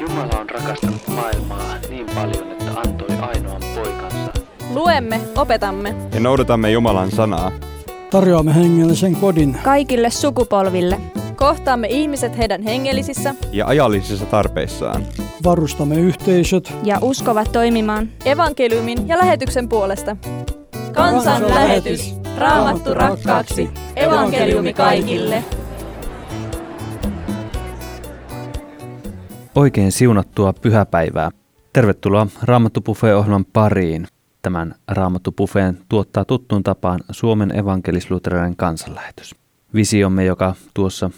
Jumala on rakastanut maailmaa niin paljon, että antoi ainoan poikansa. Luemme, opetamme. Ja noudatamme Jumalan sanaa. Tarjoamme hengellisen kodin. Kaikille sukupolville. Kohtaamme ihmiset heidän hengellisissä ja ajallisissa tarpeissaan. Varustamme yhteisöt ja uskovat toimimaan evankeliumin ja lähetyksen puolesta. Kansan lähetys. Raamattu rakkaaksi. Evankeliumi kaikille. Oikein siunattua pyhäpäivää. Tervetuloa Raamattu ohjelman pariin. Tämän Raamattu tuottaa tuttuun tapaan Suomen evankelisluterilainen kansanlähetys. Visiomme, joka tuossa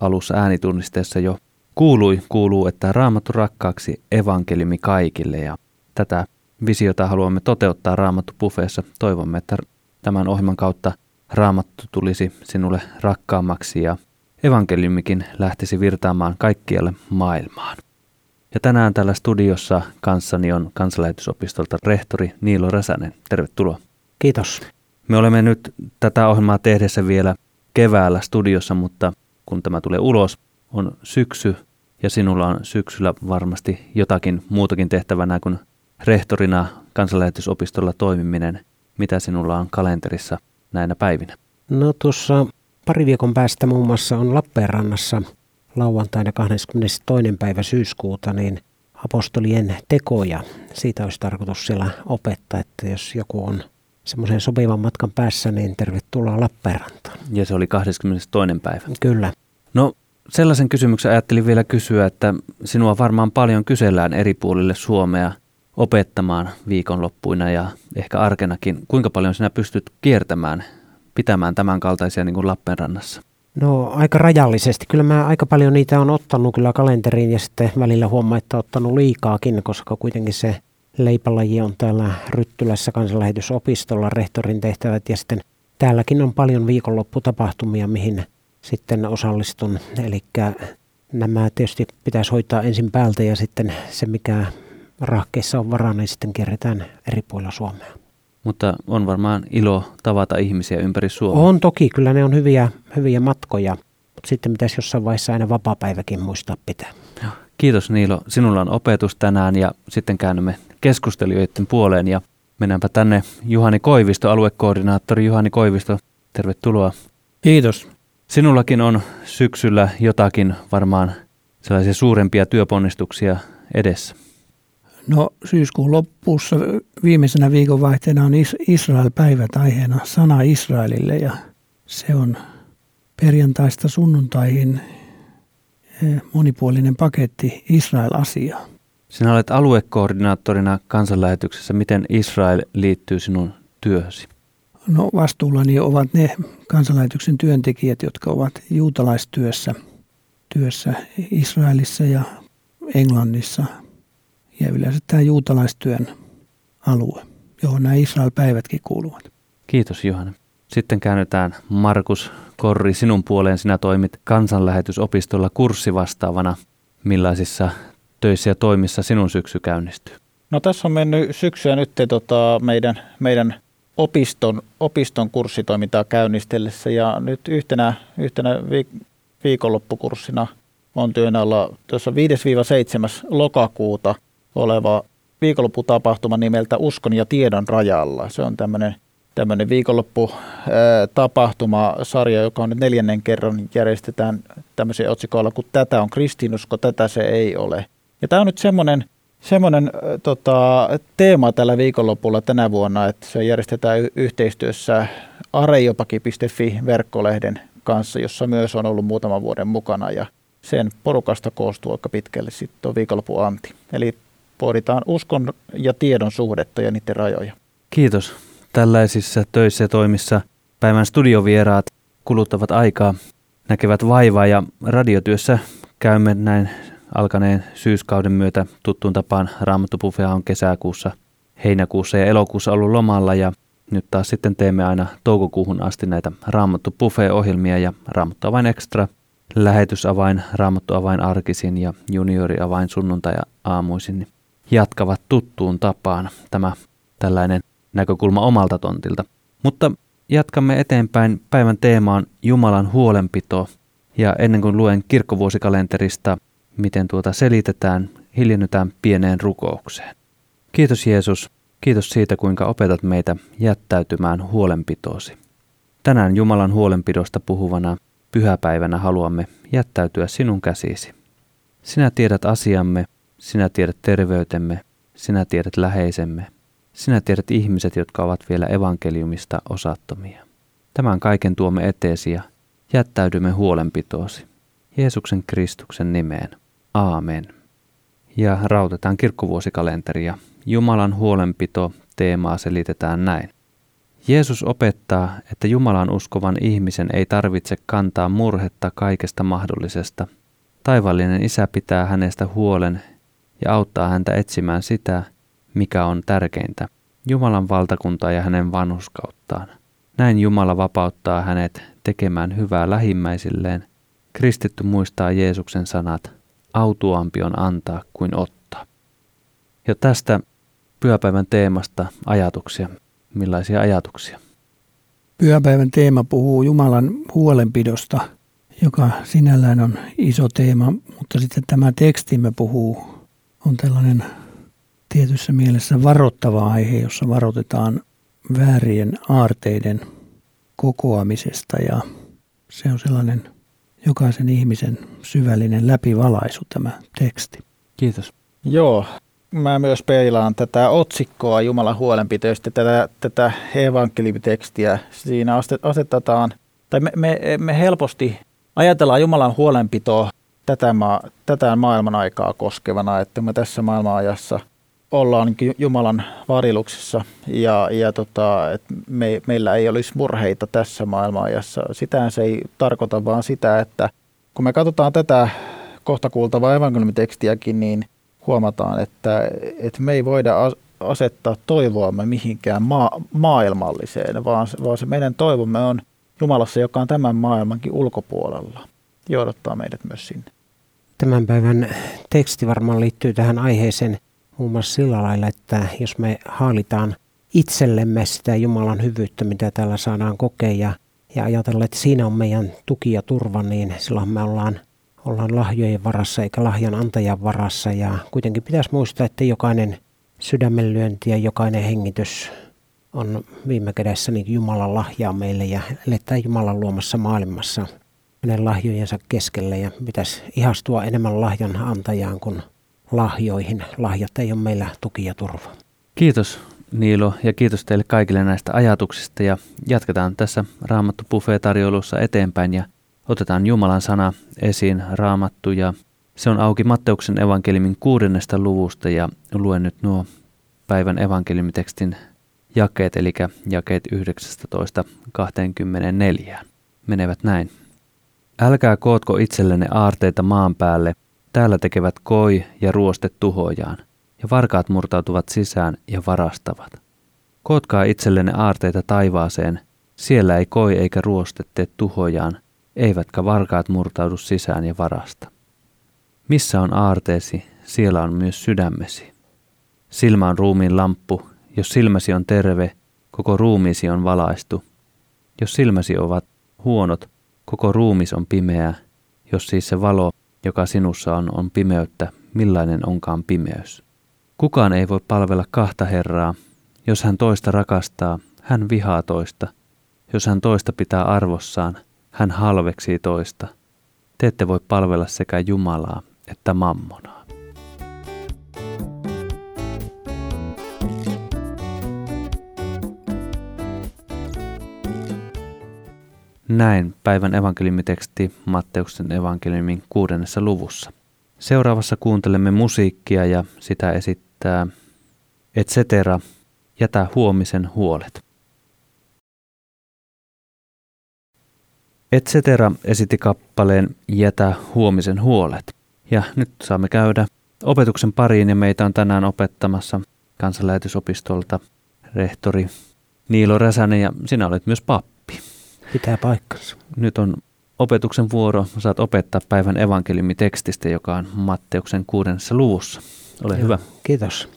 alussa äänitunnisteessa jo kuului, kuuluu, että Raamattu rakkaaksi evankeliumi kaikille ja tätä visiota haluamme toteuttaa Raamattu Pufeessa. Toivomme, että tämän ohjelman kautta Raamattu tulisi sinulle rakkaammaksi ja evankeliumikin lähtisi virtaamaan kaikkialle maailmaan. Ja tänään täällä studiossa kanssani on kansanlähetysopistolta rehtori Niilo Räsänen. Tervetuloa. Kiitos. Me olemme nyt tätä ohjelmaa tehdessä vielä keväällä studiossa, mutta kun tämä tulee ulos, on syksy ja sinulla on syksyllä varmasti jotakin muutakin tehtävänä kuin rehtorina kansanlähetysopistolla toimiminen. Mitä sinulla on kalenterissa näinä päivinä? No tuossa pari viikon päästä muun muassa on Lappeenrannassa lauantaina 22. päivä syyskuuta niin apostolien tekoja. Siitä olisi tarkoitus siellä opettaa, että jos joku on semmoisen sopivan matkan päässä, niin tervetuloa Lappeenrantaan. Ja se oli 22. päivä. Kyllä. No sellaisen kysymyksen ajattelin vielä kysyä, että sinua varmaan paljon kysellään eri puolille Suomea opettamaan viikonloppuina ja ehkä arkenakin. Kuinka paljon sinä pystyt kiertämään, pitämään tämän kaltaisia niin kuin Lappeenrannassa? No aika rajallisesti. Kyllä mä aika paljon niitä on ottanut kyllä kalenteriin ja sitten välillä huomaa, että ottanut liikaakin, koska kuitenkin se leipälaji on täällä Ryttylässä kansanlähetysopistolla rehtorin tehtävät ja sitten täälläkin on paljon viikonlopputapahtumia, mihin sitten osallistun. Eli nämä tietysti pitäisi hoitaa ensin päältä ja sitten se, mikä rahkeissa on varaa, niin sitten kierretään eri puolilla Suomea. Mutta on varmaan ilo tavata ihmisiä ympäri Suomea. On toki, kyllä ne on hyviä, hyviä matkoja. Mutta sitten pitäisi jossain vaiheessa aina vapaa-päiväkin muistaa pitää. Kiitos Niilo. Sinulla on opetus tänään ja sitten käännymme keskustelijoiden puoleen ja mennäänpä tänne Juhani Koivisto, aluekoordinaattori Juhani Koivisto. Tervetuloa. Kiitos. Sinullakin on syksyllä jotakin varmaan sellaisia suurempia työponnistuksia edessä. No syyskuun loppuussa viimeisenä viikonvaihteena on Israel-päivät aiheena sana Israelille ja se on perjantaista sunnuntaihin eh, monipuolinen paketti Israel-asiaa. Sinä olet aluekoordinaattorina kansanlähetyksessä. Miten Israel liittyy sinun työhösi? No vastuullani ovat ne kansanlähetyksen työntekijät, jotka ovat juutalaistyössä työssä Israelissa ja Englannissa ja yleensä tämä juutalaistyön alue, johon nämä Israel-päivätkin kuuluvat. Kiitos Johanna. Sitten käännytään Markus Korri sinun puoleen. Sinä toimit kansanlähetysopistolla kurssivastaavana. Millaisissa töissä ja toimissa sinun syksy käynnistyy? No tässä on mennyt syksyä nyt tota, meidän, meidän opiston, opiston kurssitoimintaa käynnistellessä ja nyt yhtenä, yhtenä viik- viikonloppukurssina on työn alla tuossa 5-7. lokakuuta oleva viikonlopputapahtuma nimeltä Uskon ja tiedon rajalla. Se on tämmöinen tämmöinen viikonlopputapahtuma-sarja, joka on nyt neljännen kerran järjestetään tämmöisen otsikoilla, kun tätä on kristinusko, tätä se ei ole. Ja tämä on nyt semmoinen, semmoinen tota, teema tällä viikonlopulla tänä vuonna, että se järjestetään yhteistyössä areijopaki.fi verkkolehden kanssa, jossa myös on ollut muutaman vuoden mukana ja sen porukasta koostuu aika pitkälle sitten tuo viikonloppu. Eli pohditaan uskon ja tiedon suhdetta ja niiden rajoja. Kiitos. Tällaisissa töissä ja toimissa päivän studiovieraat kuluttavat aikaa, näkevät vaivaa ja radiotyössä käymme näin alkaneen syyskauden myötä tuttuun tapaan Raamattopufea on kesäkuussa, heinäkuussa ja elokuussa ollut lomalla ja nyt taas sitten teemme aina toukokuuhun asti näitä Raamattu ohjelmia ja Raamattu Avain Extra, lähetysavain, Raamattu Avain arkisin ja junioriavain sunnuntai aamuisin jatkavat tuttuun tapaan tämä tällainen näkökulma omalta tontilta. Mutta jatkamme eteenpäin. Päivän teema on Jumalan huolenpito. Ja ennen kuin luen kirkkovuosikalenterista, miten tuota selitetään, hiljennytään pieneen rukoukseen. Kiitos Jeesus, kiitos siitä kuinka opetat meitä jättäytymään huolenpitoosi. Tänään Jumalan huolenpidosta puhuvana pyhäpäivänä haluamme jättäytyä sinun käsisi. Sinä tiedät asiamme, sinä tiedät terveytemme, sinä tiedät läheisemme, sinä tiedät ihmiset, jotka ovat vielä evankeliumista osattomia. Tämän kaiken tuomme eteesi ja jättäydymme huolenpitoosi. Jeesuksen Kristuksen nimeen. Aamen. Ja rautetaan kirkkovuosikalenteria. Jumalan huolenpito teemaa selitetään näin. Jeesus opettaa, että Jumalan uskovan ihmisen ei tarvitse kantaa murhetta kaikesta mahdollisesta. Taivallinen isä pitää hänestä huolen ja auttaa häntä etsimään sitä, mikä on tärkeintä, Jumalan valtakuntaa ja hänen vanhuskauttaan. Näin Jumala vapauttaa hänet tekemään hyvää lähimmäisilleen. Kristitty muistaa Jeesuksen sanat, autuampi on antaa kuin ottaa. Ja tästä pyhäpäivän teemasta ajatuksia. Millaisia ajatuksia? Pyhäpäivän teema puhuu Jumalan huolenpidosta, joka sinällään on iso teema, mutta sitten tämä tekstimme puhuu, on tällainen tietyssä mielessä varoittava aihe, jossa varoitetaan väärien aarteiden kokoamisesta ja se on sellainen jokaisen ihmisen syvällinen läpivalaisu tämä teksti. Kiitos. Joo, mä myös peilaan tätä otsikkoa Jumalan huolenpitoista, tätä, tätä evankeliumitekstiä. Siinä asetetaan, tai me, me, me helposti ajatellaan Jumalan huolenpitoa tätä, maa, tätä maailman aikaa koskevana, että me tässä maailman ajassa ollaan Jumalan variluksessa ja, ja tota, me, meillä ei olisi murheita tässä maailman ajassa. Sitähän se ei tarkoita vaan sitä, että kun me katsotaan tätä kohta kuultavaa evankeliumitekstiäkin, niin huomataan, että, että me ei voida asettaa toivoamme mihinkään maa, maailmalliseen, vaan, vaan se meidän toivomme on Jumalassa, joka on tämän maailmankin ulkopuolella. Johdattaa meidät myös sinne. Tämän päivän teksti varmaan liittyy tähän aiheeseen muun muassa sillä lailla, että jos me haalitaan itsellemme sitä Jumalan hyvyyttä, mitä täällä saadaan kokea ja, ja ajatella, että siinä on meidän tuki ja turva, niin silloin me ollaan, ollaan lahjojen varassa eikä lahjan antajan varassa. Ja kuitenkin pitäisi muistaa, että jokainen sydämenlyönti ja jokainen hengitys on viime kädessä niin Jumalan lahjaa meille ja eletään Jumalan luomassa maailmassa hänen lahjojensa keskelle ja pitäisi ihastua enemmän lahjan antajaan kuin lahjoihin. Lahjat ei ole meillä tuki ja turva. Kiitos Niilo ja kiitos teille kaikille näistä ajatuksista ja jatketaan tässä Raamattu Buffet-tarjoilussa eteenpäin ja otetaan Jumalan sana esiin Raamattu ja se on auki Matteuksen evankeliumin kuudennesta luvusta ja luen nyt nuo päivän evankeliumitekstin jakeet, eli jakeet 19-24. Menevät näin. Älkää kootko itsellenne aarteita maan päälle, täällä tekevät koi ja ruoste tuhojaan, ja varkaat murtautuvat sisään ja varastavat. Kootkaa itsellenne aarteita taivaaseen, siellä ei koi eikä ruoste tee tuhojaan, eivätkä varkaat murtaudu sisään ja varasta. Missä on aarteesi, siellä on myös sydämesi. Silmä on ruumiin lamppu, jos silmäsi on terve, koko ruumiisi on valaistu. Jos silmäsi ovat huonot, koko ruumis on pimeä, jos siis se valo, joka sinussa on, on pimeyttä, millainen onkaan pimeys. Kukaan ei voi palvella kahta Herraa. Jos hän toista rakastaa, hän vihaa toista. Jos hän toista pitää arvossaan, hän halveksii toista. Te ette voi palvella sekä Jumalaa että mammonaa. Näin päivän evankeliumiteksti Matteuksen evankeliumin kuudennessa luvussa. Seuraavassa kuuntelemme musiikkia ja sitä esittää Et cetera, jätä huomisen huolet. Et cetera esitti kappaleen Jätä huomisen huolet. Ja nyt saamme käydä opetuksen pariin ja meitä on tänään opettamassa kansanlähetysopistolta rehtori Niilo Räsänen ja sinä olet myös pappi. Pitää paikkansa. Nyt on opetuksen vuoro. Saat opettaa päivän evankeliumitekstistä, joka on Matteuksen kuudennessa luvussa. Ole Joo, hyvä. Kiitos.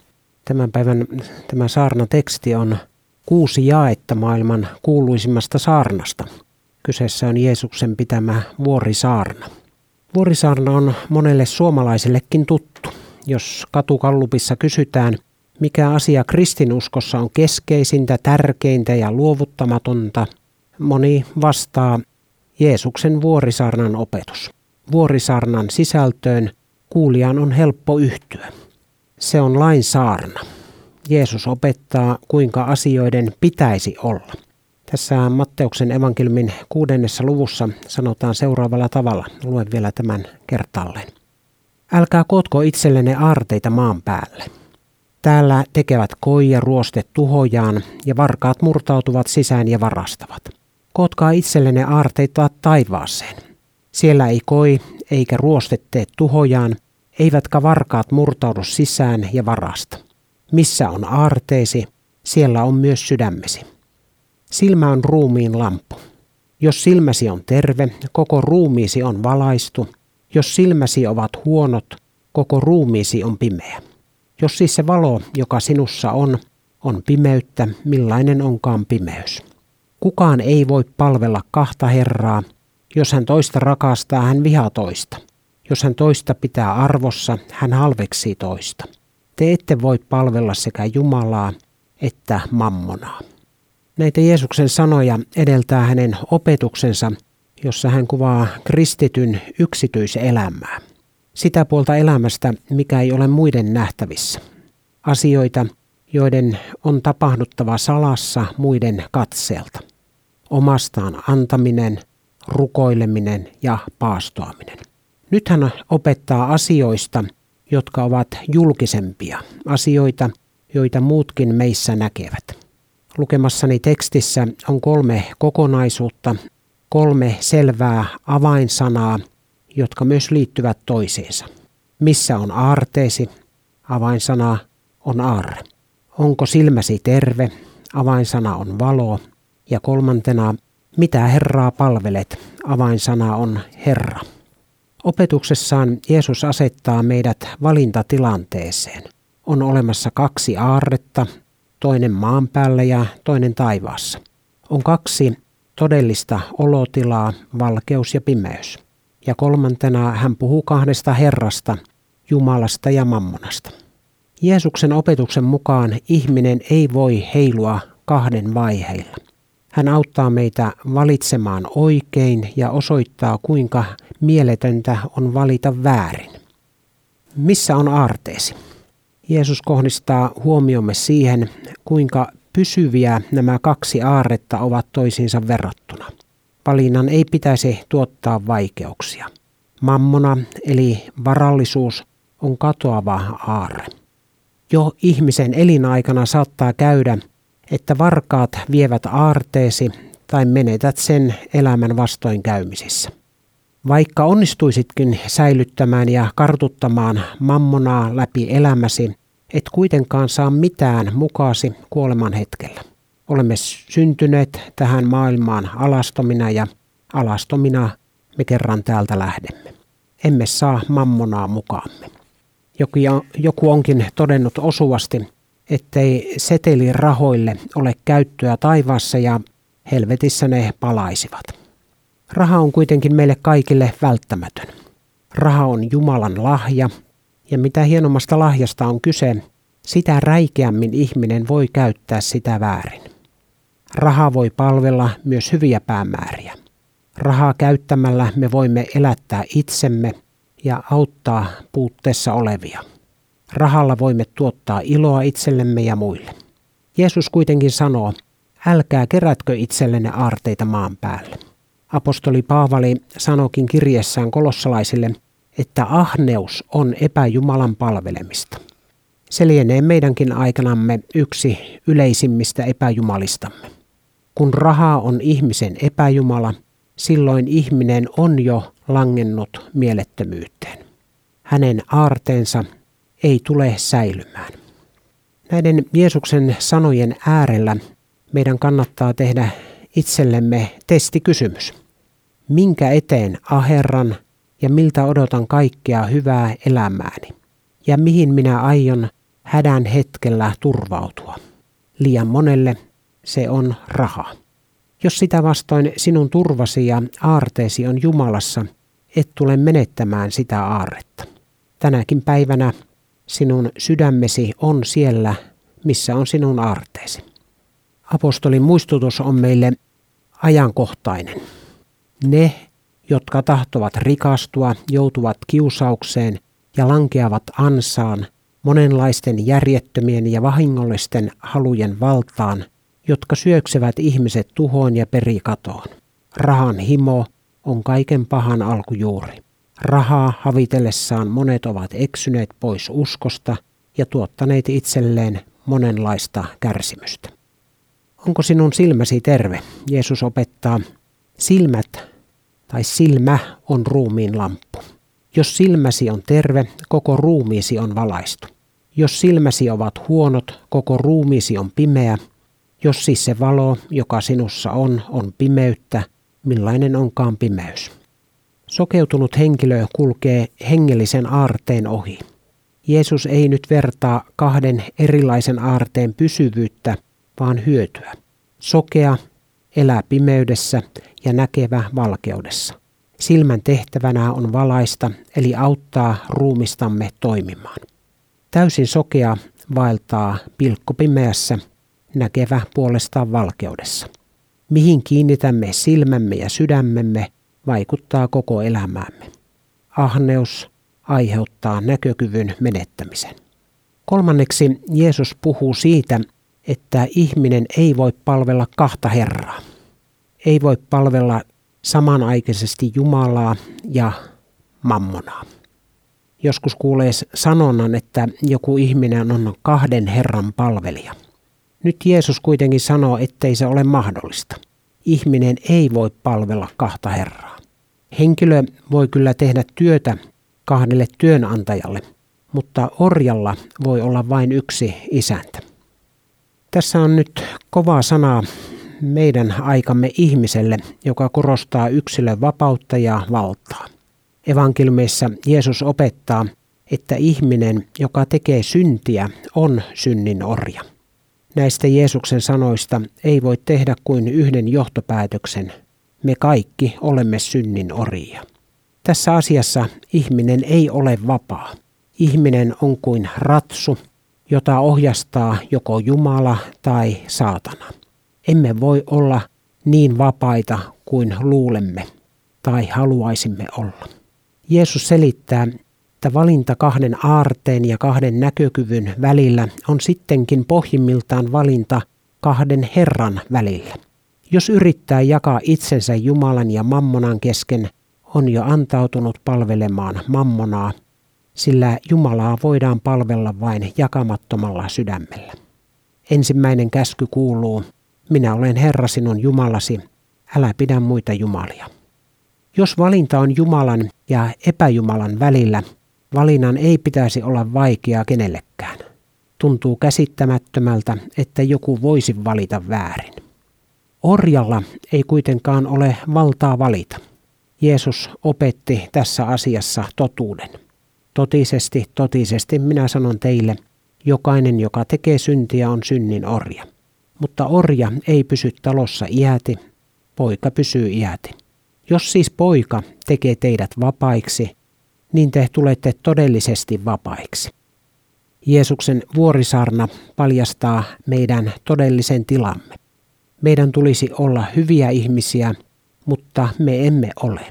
Tämän päivän tämä saarnateksti on kuusi jaetta maailman kuuluisimmasta saarnasta. Kyseessä on Jeesuksen pitämä vuorisaarna. Vuorisaarna on monelle suomalaisellekin tuttu. Jos katukallupissa kysytään, mikä asia kristinuskossa on keskeisintä, tärkeintä ja luovuttamatonta, moni vastaa Jeesuksen vuorisaarnan opetus. Vuorisaarnan sisältöön kuulijan on helppo yhtyä. Se on lain saarna. Jeesus opettaa, kuinka asioiden pitäisi olla. Tässä Matteuksen evankeliumin kuudennessa luvussa sanotaan seuraavalla tavalla. Luen vielä tämän kertaalleen. Älkää kootko itsellenne aarteita maan päälle. Täällä tekevät koi ja ruoste tuhojaan ja varkaat murtautuvat sisään ja varastavat. Kootkaa itsellenne aarteita taivaaseen. Siellä ei koi eikä ruoste tee tuhojaan, eivätkä varkaat murtaudu sisään ja varasta. Missä on aarteesi, siellä on myös sydämesi. Silmä on ruumiin lampu. Jos silmäsi on terve, koko ruumiisi on valaistu. Jos silmäsi ovat huonot, koko ruumiisi on pimeä. Jos siis se valo, joka sinussa on, on pimeyttä, millainen onkaan pimeys. Kukaan ei voi palvella kahta Herraa. Jos hän toista rakastaa, hän vihaa toista. Jos hän toista pitää arvossa, hän halveksii toista. Te ette voi palvella sekä Jumalaa että mammonaa. Näitä Jeesuksen sanoja edeltää hänen opetuksensa, jossa hän kuvaa kristityn yksityiselämää. Sitä puolta elämästä, mikä ei ole muiden nähtävissä. Asioita, joiden on tapahduttava salassa muiden katseelta. Omastaan antaminen, rukoileminen ja paastoaminen. Nyt hän opettaa asioista, jotka ovat julkisempia, asioita, joita muutkin meissä näkevät. Lukemassani tekstissä on kolme kokonaisuutta, kolme selvää avainsanaa, jotka myös liittyvät toisiinsa. Missä on aarteesi? Avainsana on aarre. Onko silmäsi terve? Avainsana on valo. Ja kolmantena, mitä Herraa palvelet? Avainsana on Herra. Opetuksessaan Jeesus asettaa meidät valintatilanteeseen. On olemassa kaksi aarretta, toinen maan päällä ja toinen taivaassa. On kaksi todellista olotilaa, valkeus ja pimeys. Ja kolmantena hän puhuu kahdesta Herrasta, Jumalasta ja Mammonasta. Jeesuksen opetuksen mukaan ihminen ei voi heilua kahden vaiheilla. Hän auttaa meitä valitsemaan oikein ja osoittaa, kuinka mieletöntä on valita väärin. Missä on aarteesi? Jeesus kohdistaa huomiomme siihen, kuinka pysyviä nämä kaksi aarretta ovat toisiinsa verrattuna. Valinnan ei pitäisi tuottaa vaikeuksia. Mammona eli varallisuus on katoava aarre. Jo ihmisen elinaikana saattaa käydä, että varkaat vievät aarteesi tai menetät sen elämän vastoinkäymisissä. Vaikka onnistuisitkin säilyttämään ja kartuttamaan mammonaa läpi elämäsi, et kuitenkaan saa mitään mukaasi kuoleman hetkellä. Olemme syntyneet tähän maailmaan alastomina ja alastomina me kerran täältä lähdemme. Emme saa mammonaa mukaamme. Joku onkin todennut osuvasti, ettei setelirahoille ole käyttöä taivaassa ja helvetissä ne palaisivat. Raha on kuitenkin meille kaikille välttämätön. Raha on Jumalan lahja, ja mitä hienommasta lahjasta on kyse, sitä räikeämmin ihminen voi käyttää sitä väärin. Raha voi palvella myös hyviä päämääriä. Rahaa käyttämällä me voimme elättää itsemme ja auttaa puutteessa olevia. Rahalla voimme tuottaa iloa itsellemme ja muille. Jeesus kuitenkin sanoo, älkää kerätkö itsellenne aarteita maan päälle. Apostoli Paavali sanokin kirjeessään kolossalaisille, että ahneus on epäjumalan palvelemista. Se lienee meidänkin aikanamme yksi yleisimmistä epäjumalistamme. Kun raha on ihmisen epäjumala, silloin ihminen on jo langennut mielettömyyteen. Hänen aarteensa ei tule säilymään. Näiden Jeesuksen sanojen äärellä meidän kannattaa tehdä itsellemme testikysymys. Minkä eteen aherran ja miltä odotan kaikkea hyvää elämääni? Ja mihin minä aion hädän hetkellä turvautua? Liian monelle se on raha. Jos sitä vastoin sinun turvasi ja aarteesi on Jumalassa, et tule menettämään sitä aarretta. Tänäkin päivänä sinun sydämesi on siellä, missä on sinun aarteesi. Apostolin muistutus on meille ajankohtainen. Ne, jotka tahtovat rikastua, joutuvat kiusaukseen ja lankeavat ansaan, monenlaisten järjettömien ja vahingollisten halujen valtaan, jotka syöksevät ihmiset tuhoon ja perikatoon. Rahan himo on kaiken pahan alkujuuri. Rahaa havitellessaan monet ovat eksyneet pois uskosta ja tuottaneet itselleen monenlaista kärsimystä. Onko sinun silmäsi terve? Jeesus opettaa, silmät tai silmä on ruumiin lamppu. Jos silmäsi on terve, koko ruumiisi on valaistu. Jos silmäsi ovat huonot, koko ruumiisi on pimeä. Jos siis se valo, joka sinussa on, on pimeyttä, millainen onkaan pimeys. Sokeutunut henkilö kulkee hengellisen aarteen ohi. Jeesus ei nyt vertaa kahden erilaisen aarteen pysyvyyttä, vaan hyötyä. Sokea elää pimeydessä ja näkevä valkeudessa. Silmän tehtävänä on valaista, eli auttaa ruumistamme toimimaan. Täysin sokea vaeltaa pilkkopimeässä, näkevä puolestaan valkeudessa. Mihin kiinnitämme silmämme ja sydämemme, vaikuttaa koko elämäämme. Ahneus aiheuttaa näkökyvyn menettämisen. Kolmanneksi Jeesus puhuu siitä, että ihminen ei voi palvella kahta Herraa. Ei voi palvella samanaikaisesti Jumalaa ja mammonaa. Joskus kuulee sanonnan, että joku ihminen on kahden Herran palvelija. Nyt Jeesus kuitenkin sanoo, ettei se ole mahdollista. Ihminen ei voi palvella kahta Herraa. Henkilö voi kyllä tehdä työtä kahdelle työnantajalle, mutta orjalla voi olla vain yksi isäntä. Tässä on nyt kovaa sanaa meidän aikamme ihmiselle, joka korostaa yksilön vapautta ja valtaa. Evankeliumissa Jeesus opettaa, että ihminen, joka tekee syntiä, on synnin orja. Näistä Jeesuksen sanoista ei voi tehdä kuin yhden johtopäätöksen. Me kaikki olemme synnin orjia. Tässä asiassa ihminen ei ole vapaa. Ihminen on kuin ratsu, jota ohjastaa joko Jumala tai saatana. Emme voi olla niin vapaita kuin luulemme tai haluaisimme olla. Jeesus selittää, että valinta kahden aarteen ja kahden näkökyvyn välillä on sittenkin pohjimmiltaan valinta kahden Herran välillä. Jos yrittää jakaa itsensä Jumalan ja mammonan kesken, on jo antautunut palvelemaan mammonaa, sillä Jumalaa voidaan palvella vain jakamattomalla sydämellä. Ensimmäinen käsky kuuluu, minä olen Herra sinun Jumalasi, älä pidä muita jumalia. Jos valinta on Jumalan ja epäjumalan välillä, valinnan ei pitäisi olla vaikeaa kenellekään. Tuntuu käsittämättömältä, että joku voisi valita väärin. Orjalla ei kuitenkaan ole valtaa valita. Jeesus opetti tässä asiassa totuuden. Totisesti, totisesti minä sanon teille, jokainen, joka tekee syntiä, on synnin orja. Mutta orja ei pysy talossa iäti, poika pysyy iäti. Jos siis poika tekee teidät vapaiksi, niin te tulette todellisesti vapaiksi. Jeesuksen vuorisaarna paljastaa meidän todellisen tilamme. Meidän tulisi olla hyviä ihmisiä, mutta me emme ole.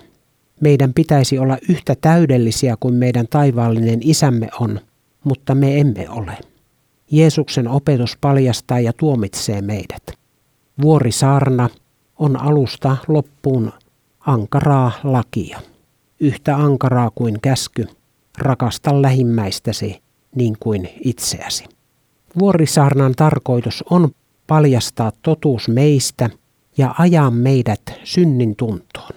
Meidän pitäisi olla yhtä täydellisiä kuin meidän taivaallinen isämme on, mutta me emme ole. Jeesuksen opetus paljastaa ja tuomitsee meidät. Vuorisaarna on alusta loppuun ankaraa lakia. Yhtä ankaraa kuin käsky, rakasta lähimmäistäsi niin kuin itseäsi. Vuorisaarnan tarkoitus on paljastaa totuus meistä ja ajaa meidät synnin tuntoon.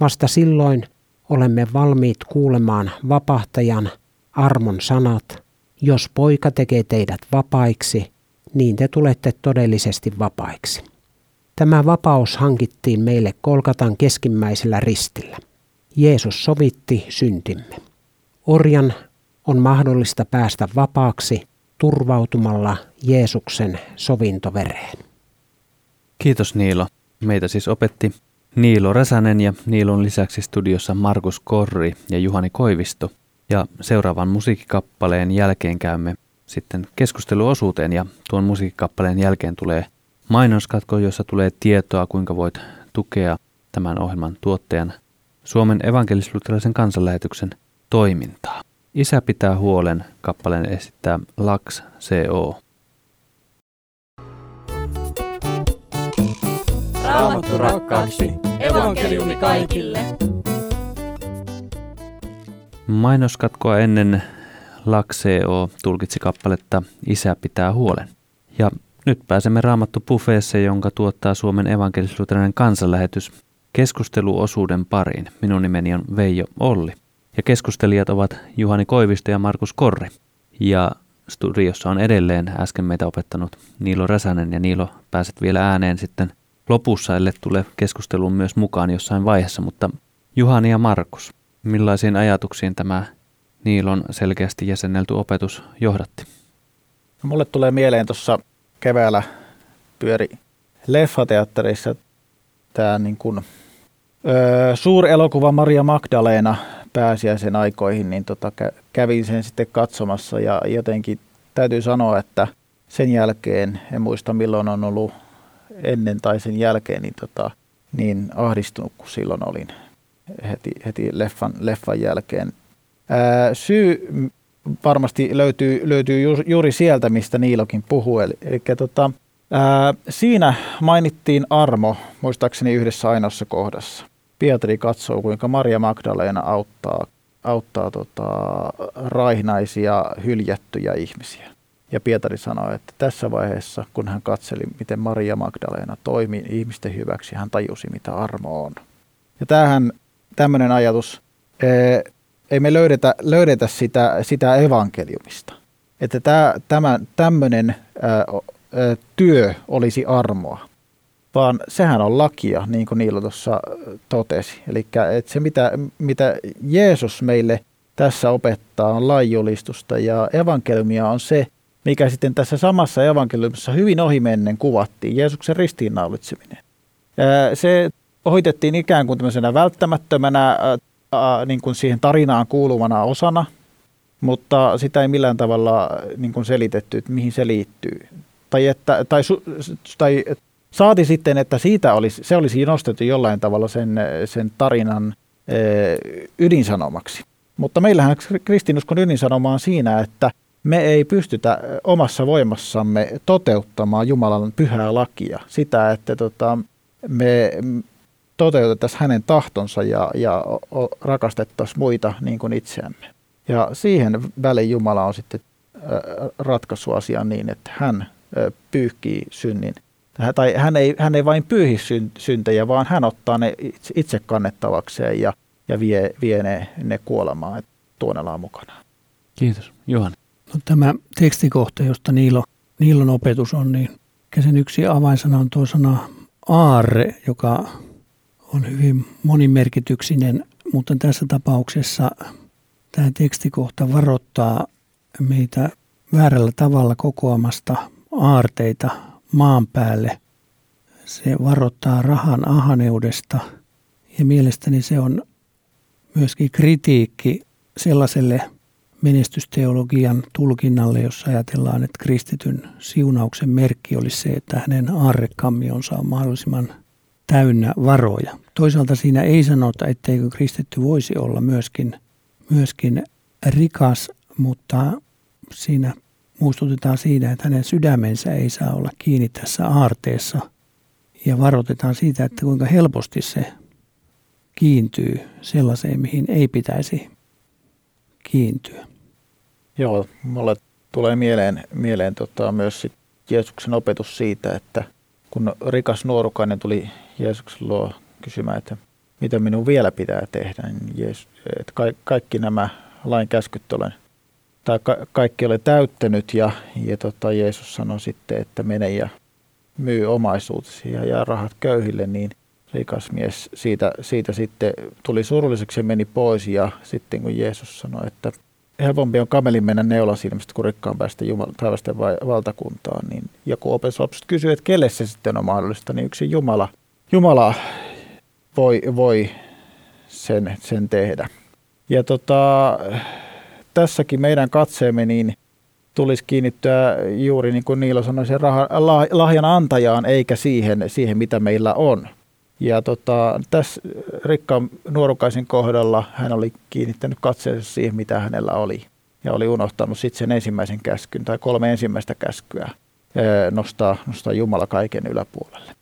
Vasta silloin olemme valmiit kuulemaan vapahtajan armon sanat, jos poika tekee teidät vapaiksi, niin te tulette todellisesti vapaiksi. Tämä vapaus hankittiin meille Kolkatan keskimmäisellä ristillä. Jeesus sovitti syntimme. Orjan on mahdollista päästä vapaaksi turvautumalla Jeesuksen sovintovereen. Kiitos Niilo. Meitä siis opetti Niilo Räsänen ja Niilon lisäksi studiossa Markus Korri ja Juhani Koivisto. Ja seuraavan musiikkikappaleen jälkeen käymme sitten keskusteluosuuteen ja tuon musiikkikappaleen jälkeen tulee mainoskatko, jossa tulee tietoa, kuinka voit tukea tämän ohjelman tuottajan Suomen evankelisluterilaisen kansanlähetyksen toimintaa. Isä pitää huolen, kappaleen esittää Lax CO. Raamattu rakkaaksi. Evankeliumi kaikille. Mainoskatkoa ennen Lakseo tulkitsi kappaletta Isä pitää huolen. Ja nyt pääsemme Raamattu Buffeesse, jonka tuottaa Suomen evankelisluterilainen kansanlähetys keskusteluosuuden pariin. Minun nimeni on Veijo Olli. Ja keskustelijat ovat Juhani Koivisto ja Markus Korri. Ja studiossa on edelleen äsken meitä opettanut Niilo Räsänen ja Niilo pääset vielä ääneen sitten lopussa, ellei tule keskusteluun myös mukaan jossain vaiheessa, mutta Juhani ja Markus, millaisiin ajatuksiin tämä Niilon selkeästi jäsennelty opetus johdatti? No, mulle tulee mieleen tuossa keväällä pyöri leffateatterissa tämä niin kuin, ö, suurelokuva Maria Magdalena pääsiäisen aikoihin, niin tota, kävin sen sitten katsomassa ja jotenkin täytyy sanoa, että sen jälkeen, en muista milloin on ollut ennen tai sen jälkeen, niin, tota, niin ahdistunut kuin silloin olin heti, heti leffan, leffan jälkeen. Ää, syy varmasti löytyy, löytyy juuri sieltä, mistä Niilokin puhuu. Eli, eli tota, siinä mainittiin armo, muistaakseni yhdessä ainoassa kohdassa. Pietari katsoo, kuinka Maria Magdalena auttaa, auttaa tota, raihnaisia, hyljättyjä ihmisiä. Ja Pietari sanoi, että tässä vaiheessa, kun hän katseli, miten Maria Magdalena toimi ihmisten hyväksi, hän tajusi, mitä armo on. Ja tämähän, tämmöinen ajatus, ei me löydetä, löydetä sitä, sitä evankeliumista. Että tämä, tämä tämmöinen työ olisi armoa, vaan sehän on lakia, niin kuin Niilo tuossa totesi. Eli se, mitä, mitä Jeesus meille tässä opettaa, on lainjulistusta ja evankeliumia on se, mikä sitten tässä samassa evankeliumissa hyvin ohimennen kuvattiin, Jeesuksen ristiinnaulitseminen. Se ohitettiin ikään kuin tämmöisenä välttämättömänä niin kuin siihen tarinaan kuuluvana osana, mutta sitä ei millään tavalla niin kuin selitetty, että mihin se liittyy. Tai, että, tai, tai saati sitten, että siitä olisi, se olisi nostettu jollain tavalla sen, sen tarinan ydinsanomaksi. Mutta meillähän kristinuskon ydinsanoma on siinä, että me ei pystytä omassa voimassamme toteuttamaan Jumalan pyhää lakia. Sitä, että tota, me toteutettaisiin hänen tahtonsa ja, ja rakastettaisiin muita niin kuin itseämme. Ja siihen väliin Jumala on sitten ratkaisu asiaan niin, että hän pyyhkii synnin. Tai hän ei, hän ei vain pyyhi syntejä, vaan hän ottaa ne itse kannettavakseen ja, ja vie, vie ne, ne kuolemaan tuonellaan mukana. Kiitos. Johan. No, tämä tekstikohta, josta Niilo, Niilon opetus on, niin sen yksi avainsana on tuo sana aarre, joka on hyvin monimerkityksinen, mutta tässä tapauksessa tämä tekstikohta varoittaa meitä väärällä tavalla kokoamasta aarteita maan päälle. Se varoittaa rahan ahaneudesta ja mielestäni se on myöskin kritiikki sellaiselle menestysteologian tulkinnalle, jossa ajatellaan, että kristityn siunauksen merkki olisi se, että hänen aarrekammionsa on mahdollisimman täynnä varoja. Toisaalta siinä ei sanota, etteikö kristitty voisi olla myöskin, myöskin rikas, mutta siinä muistutetaan siitä, että hänen sydämensä ei saa olla kiinni tässä aarteessa ja varoitetaan siitä, että kuinka helposti se kiintyy sellaiseen, mihin ei pitäisi kiintyä. Joo, mulle tulee mieleen, mieleen tota, myös sit Jeesuksen opetus siitä, että kun rikas nuorukainen tuli Jeesuksen luo kysymään, että mitä minun vielä pitää tehdä, niin Jeesus, että ka- kaikki nämä lain käskyt olen, tai ka- kaikki olen täyttänyt ja, ja tota, Jeesus sanoi sitten, että mene ja myy omaisuutesi ja jää rahat köyhille, niin rikas mies siitä, siitä sitten tuli surulliseksi ja meni pois ja sitten kun Jeesus sanoi, että helpompi on kamelin mennä neulasilmistä kuin rikkaan päästä Jumal, taivasten valtakuntaan, niin joku opetuslapset kysyy, että kelle se sitten on mahdollista, niin yksi Jumala Jumala voi, voi sen, sen tehdä. Ja tota, tässäkin meidän katseemme niin tulisi kiinnittyä juuri niin kuin Niilo sanoi, sen lahjan antajaan eikä siihen, siihen, mitä meillä on. Ja tota, tässä rikkaan nuorukaisen kohdalla hän oli kiinnittänyt katseensa siihen, mitä hänellä oli. Ja oli unohtanut sitten sen ensimmäisen käskyn tai kolme ensimmäistä käskyä nostaa, nostaa Jumala kaiken yläpuolelle.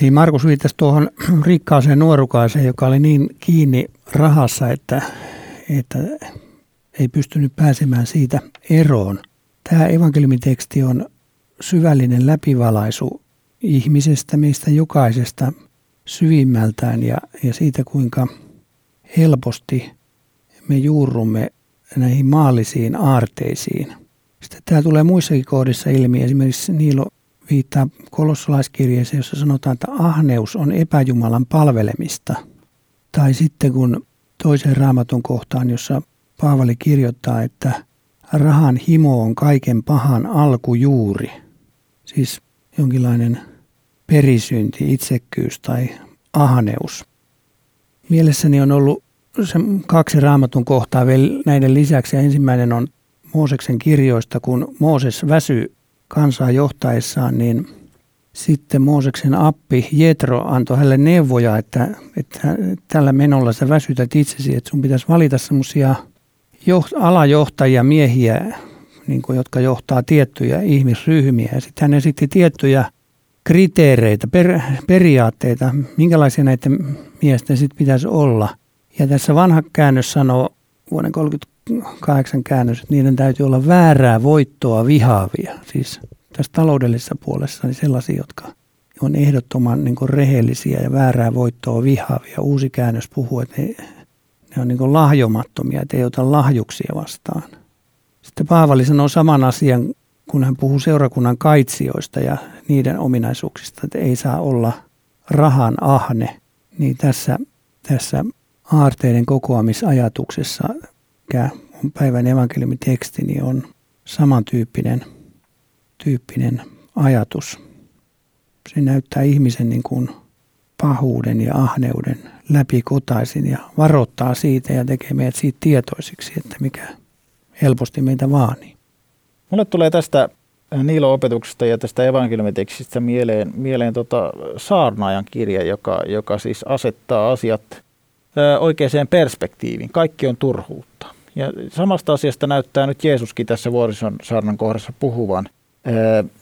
Niin Markus viittasi tuohon rikkaaseen nuorukaiseen, joka oli niin kiinni rahassa, että, että ei pystynyt pääsemään siitä eroon. Tämä evankeliumiteksti on syvällinen läpivalaisu ihmisestä, meistä jokaisesta syvimmältään ja, ja siitä, kuinka helposti me juurrumme näihin maallisiin aarteisiin. Sitten tämä tulee muissakin kohdissa ilmi. Esimerkiksi Niilo viittaa kolossalaiskirjeeseen, jossa sanotaan, että ahneus on epäjumalan palvelemista. Tai sitten kun toisen raamatun kohtaan, jossa Paavali kirjoittaa, että rahan himo on kaiken pahan alkujuuri. Siis jonkinlainen perisynti, itsekkyys tai ahneus. Mielessäni on ollut se kaksi raamatun kohtaa vielä näiden lisäksi. Ensimmäinen on Mooseksen kirjoista, kun Mooses väsy kansaa johtaessaan, niin sitten Mooseksen appi Jetro antoi hänelle neuvoja, että, että tällä menolla sä väsytät itsesi, että sun pitäisi valita semmoisia alajohtajia, miehiä, niin kuin, jotka johtaa tiettyjä ihmisryhmiä. Ja sitten hän esitti tiettyjä kriteereitä, per, periaatteita, minkälaisia näiden miesten sitten pitäisi olla. Ja tässä vanha käännös sanoo, vuoden 38 käännös, että niiden täytyy olla väärää voittoa vihaavia. Siis tässä taloudellisessa puolessa niin sellaisia, jotka on ehdottoman niin kuin rehellisiä ja väärää voittoa vihaavia. Uusi käännös puhuu, että ne, ne on niin kuin lahjomattomia, että ei ota lahjuksia vastaan. Sitten Paavali sanoo saman asian, kun hän puhuu seurakunnan kaitsijoista ja niiden ominaisuuksista, että ei saa olla rahan ahne. Niin tässä, tässä aarteiden kokoamisajatuksessa, mikä on päivän evankeliumiteksti, niin on samantyyppinen tyyppinen ajatus. Se näyttää ihmisen niin kuin pahuuden ja ahneuden läpikotaisin ja varoittaa siitä ja tekee meidät siitä tietoisiksi, että mikä helposti meitä vaanii. Mulle tulee tästä Niilo-opetuksesta ja tästä evankeliumitekstistä mieleen, mieleen tota saarnaajan kirja, joka, joka siis asettaa asiat oikeaan perspektiiviin. Kaikki on turhuutta. Ja samasta asiasta näyttää nyt Jeesuskin tässä vuorison saarnan kohdassa puhuvan.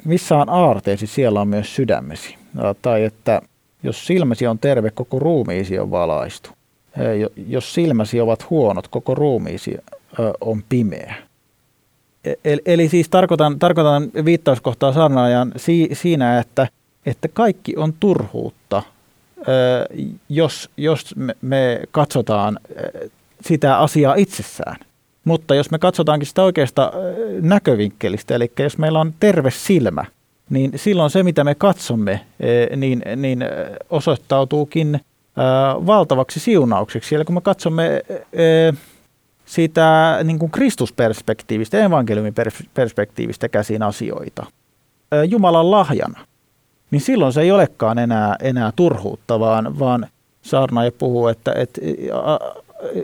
Missä on aarteesi, siellä on myös sydämesi. Tai että jos silmäsi on terve, koko ruumiisi on valaistu. Jos silmäsi ovat huonot, koko ruumiisi on pimeä. Eli, eli siis tarkoitan, tarkoitan viittauskohtaa saarnaajan si, siinä, että, että kaikki on turhuutta, jos, jos me katsotaan sitä asiaa itsessään. Mutta jos me katsotaankin sitä oikeasta näkövinkkelistä, eli jos meillä on terve silmä, niin silloin se, mitä me katsomme, niin, niin osoittautuukin valtavaksi siunaukseksi. Eli kun me katsomme siitä niin kuin Kristusperspektiivistä, evankeliumin perspektiivistä käsin asioita Jumalan lahjana, niin silloin se ei olekaan enää, enää turhuutta, vaan, vaan saarnaaja puhuu, että, että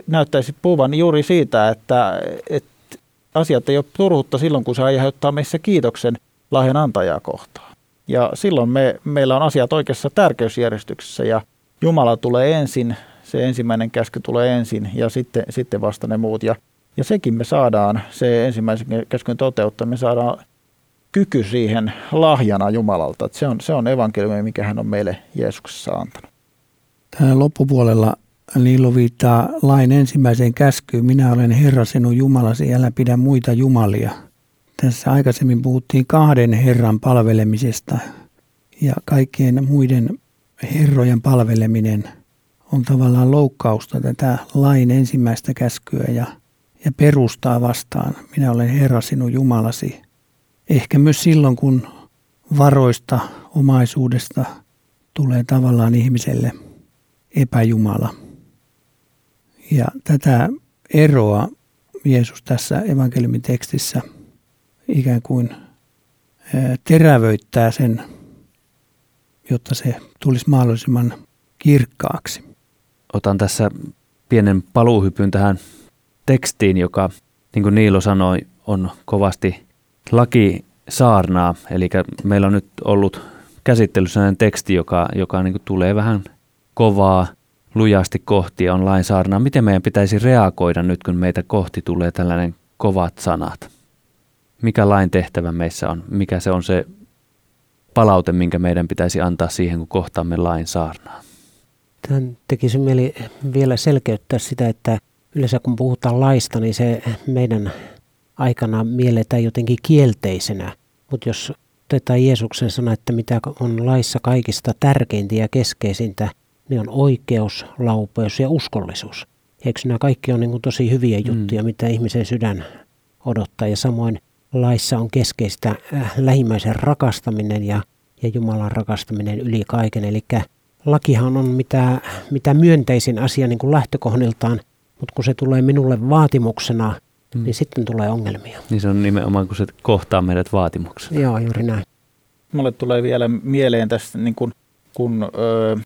näyttäisi puhuvan juuri siitä, että, että asiat ei ole turhuutta silloin, kun se aiheuttaa meissä kiitoksen lahjan antajaa kohtaan. Ja silloin me, meillä on asiat oikeassa tärkeysjärjestyksessä ja Jumala tulee ensin, se ensimmäinen käsky tulee ensin ja sitten, sitten vasta ne muut. Ja, ja sekin me saadaan, se ensimmäisen käskyn toteuttaa, me saadaan kyky siihen lahjana Jumalalta. Että se, on, se on evankeliumi, mikä hän on meille Jeesuksessa antanut. Täällä loppupuolella Liilo viittaa lain ensimmäiseen käskyyn. Minä olen Herra sinun Jumalasi, älä pidä muita jumalia. Tässä aikaisemmin puhuttiin kahden Herran palvelemisesta ja kaikkien muiden herrojen palveleminen on tavallaan loukkausta tätä lain ensimmäistä käskyä ja, ja perustaa vastaan. Minä olen Herra sinun Jumalasi. Ehkä myös silloin, kun varoista, omaisuudesta tulee tavallaan ihmiselle epäjumala. Ja tätä eroa Jeesus tässä evankeliumin tekstissä ikään kuin terävöittää sen jotta se tulisi mahdollisimman kirkkaaksi. Otan tässä pienen paluuhypyn tähän tekstiin, joka, niin kuin Niilo sanoi, on kovasti laki saarnaa. Eli meillä on nyt ollut käsittelyssä teksti, joka, joka niin kuin tulee vähän kovaa, lujasti kohti on lain saarnaa. Miten meidän pitäisi reagoida nyt, kun meitä kohti tulee tällainen kovat sanat? Mikä lain tehtävä meissä on? Mikä se on se palaute, minkä meidän pitäisi antaa siihen, kun kohtaamme lain saarnaa? Tämän tekisi mieli vielä selkeyttää sitä, että yleensä kun puhutaan laista, niin se meidän aikana mielletään jotenkin kielteisenä. Mutta jos otetaan Jeesuksen sana, että mitä on laissa kaikista tärkeintä ja keskeisintä, niin on oikeus, laupeus ja uskollisuus. Eikö nämä kaikki on niin tosi hyviä mm. juttuja, mm. mitä ihmisen sydän odottaa. Ja samoin laissa on keskeistä äh, lähimmäisen rakastaminen ja, ja Jumalan rakastaminen yli kaiken. Eli lakihan on mitä, mitä myönteisin asia niin kuin lähtökohdiltaan, mutta kun se tulee minulle vaatimuksena, mm. niin sitten tulee ongelmia. Niin se on nimenomaan, kun se kohtaa meidät vaatimuksena. Joo, juuri näin. Mulle tulee vielä mieleen tästä, niin kun, kun ö,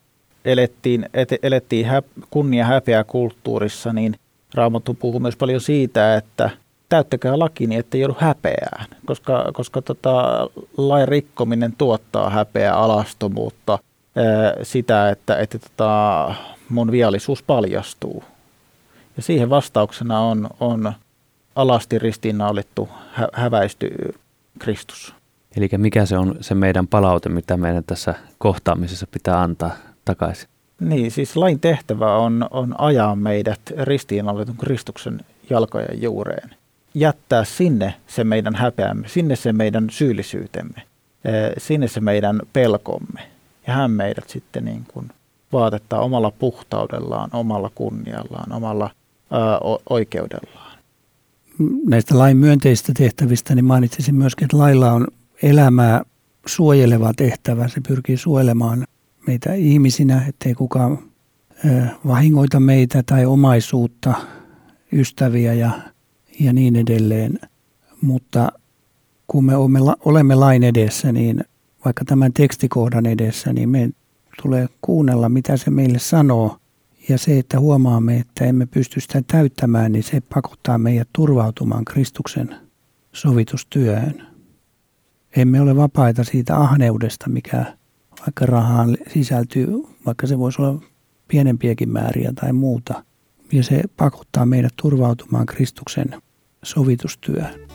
elettiin, et, elettiin hä, kunnia häpeä kulttuurissa, niin Raamattu puhuu myös paljon siitä, että täyttäkää laki niin, että joudu häpeään, koska, koska tota, lain rikkominen tuottaa häpeää, alastomuutta, sitä, että, että tota, mun viallisuus paljastuu. Ja siihen vastauksena on, on alasti ristiinnaulittu, hä, häväisty Kristus. Eli mikä se on se meidän palaute, mitä meidän tässä kohtaamisessa pitää antaa takaisin? Niin, siis lain tehtävä on, on ajaa meidät ristiinnaulitun Kristuksen jalkojen juureen. Jättää sinne se meidän häpeämme, sinne se meidän syyllisyytemme, sinne se meidän pelkomme – ja hän meidät sitten niin kuin vaatettaa omalla puhtaudellaan, omalla kunniallaan, omalla ää, oikeudellaan. Näistä lain myönteistä tehtävistä niin mainitsisin myöskin, että lailla on elämää suojeleva tehtävä. Se pyrkii suojelemaan meitä ihmisinä, ettei kukaan vahingoita meitä tai omaisuutta, ystäviä ja, ja niin edelleen. Mutta kun me olemme lain edessä, niin vaikka tämän tekstikohdan edessä, niin me tulee kuunnella, mitä se meille sanoo. Ja se, että huomaamme, että emme pysty sitä täyttämään, niin se pakottaa meidät turvautumaan Kristuksen sovitustyöhön. Emme ole vapaita siitä ahneudesta, mikä vaikka rahaan sisältyy, vaikka se voisi olla pienempiäkin määriä tai muuta. Ja se pakottaa meidät turvautumaan Kristuksen sovitustyöhön.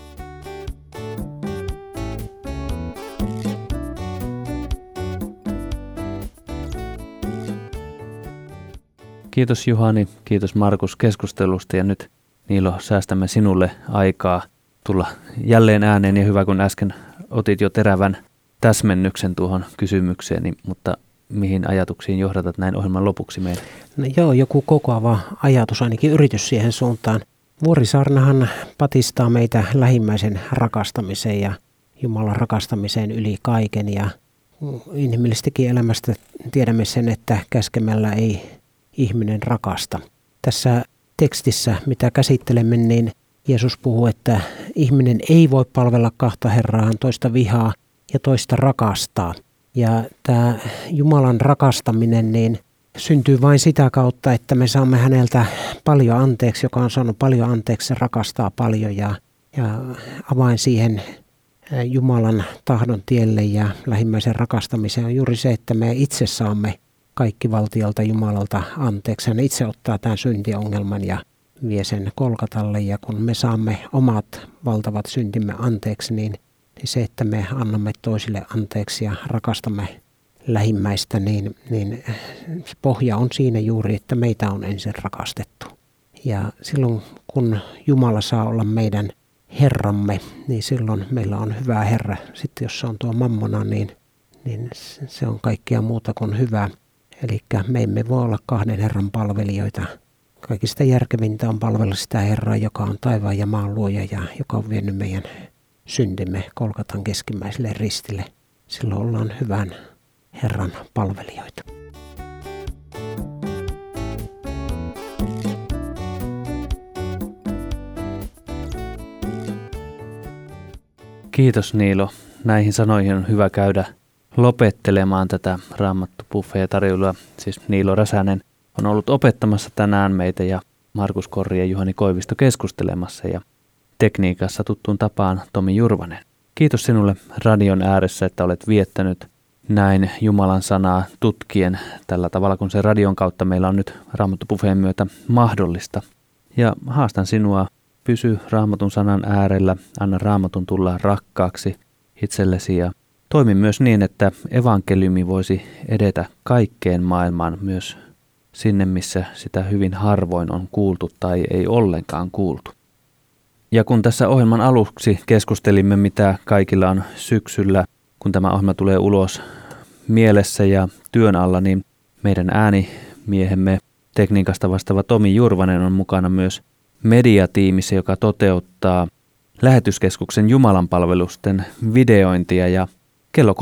Kiitos Juhani, kiitos Markus keskustelusta ja nyt Niilo säästämme sinulle aikaa tulla jälleen ääneen ja hyvä kun äsken otit jo terävän täsmennyksen tuohon kysymykseen, mutta mihin ajatuksiin johdatat näin ohjelman lopuksi meille? No joo, joku kokoava ajatus, ainakin yritys siihen suuntaan. Vuorisaarnahan patistaa meitä lähimmäisen rakastamiseen ja Jumalan rakastamiseen yli kaiken ja inhimillistäkin elämästä tiedämme sen, että käskemällä ei ihminen rakasta. Tässä tekstissä, mitä käsittelemme, niin Jeesus puhuu, että ihminen ei voi palvella kahta Herraa, toista vihaa ja toista rakastaa. Ja tämä Jumalan rakastaminen niin syntyy vain sitä kautta, että me saamme häneltä paljon anteeksi, joka on saanut paljon anteeksi, rakastaa paljon ja, ja avain siihen Jumalan tahdon tielle ja lähimmäisen rakastamiseen on juuri se, että me itse saamme kaikki valtiolta Jumalalta anteeksi. Hän itse ottaa tämän syntiongelman ja vie sen kolkatalle ja kun me saamme omat valtavat syntimme anteeksi, niin, niin se, että me annamme toisille anteeksi ja rakastamme lähimmäistä, niin, niin se pohja on siinä juuri, että meitä on ensin rakastettu. Ja silloin kun Jumala saa olla meidän Herramme, niin silloin meillä on hyvä Herra. Sitten jos se on tuo mammona, niin, niin se on kaikkea muuta kuin hyvää. Eli me emme voi olla kahden Herran palvelijoita. Kaikista järkevintä on palvella sitä Herraa, joka on taivaan ja maan luoja ja joka on vienyt meidän syntimme kolkatan keskimmäiselle ristille. Silloin ollaan hyvän Herran palvelijoita. Kiitos Niilo. Näihin sanoihin on hyvä käydä lopettelemaan tätä Raamattu Buffet tarjoilua. Siis Niilo Räsänen on ollut opettamassa tänään meitä ja Markus Korri ja Juhani Koivisto keskustelemassa ja tekniikassa tuttuun tapaan Tomi Jurvanen. Kiitos sinulle radion ääressä, että olet viettänyt näin Jumalan sanaa tutkien tällä tavalla, kun se radion kautta meillä on nyt Raamattu myötä mahdollista. Ja haastan sinua, pysy Raamatun sanan äärellä, anna Raamatun tulla rakkaaksi itsellesi ja toimi myös niin, että evankeliumi voisi edetä kaikkeen maailmaan myös sinne, missä sitä hyvin harvoin on kuultu tai ei ollenkaan kuultu. Ja kun tässä ohjelman aluksi keskustelimme, mitä kaikilla on syksyllä, kun tämä ohjelma tulee ulos mielessä ja työn alla, niin meidän äänimiehemme tekniikasta vastaava Tomi Jurvanen on mukana myös mediatiimissä, joka toteuttaa lähetyskeskuksen Jumalanpalvelusten videointia ja kello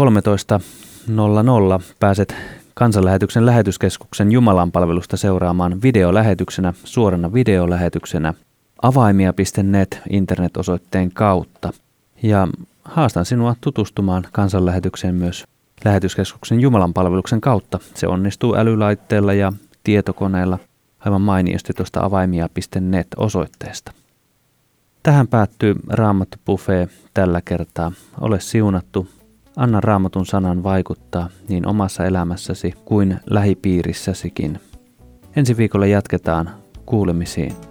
13.00 pääset kansanlähetyksen lähetyskeskuksen Jumalanpalvelusta seuraamaan videolähetyksenä, suorana videolähetyksenä avaimia.net internetosoitteen kautta. Ja haastan sinua tutustumaan kansanlähetykseen myös lähetyskeskuksen Jumalan palveluksen kautta. Se onnistuu älylaitteella ja tietokoneella aivan mainiosti tuosta avaimia.net osoitteesta. Tähän päättyy Raamattu Buffet tällä kertaa. Ole siunattu. Anna Raamatun sanan vaikuttaa niin omassa elämässäsi kuin lähipiirissäsikin. Ensi viikolla jatketaan kuulemisiin.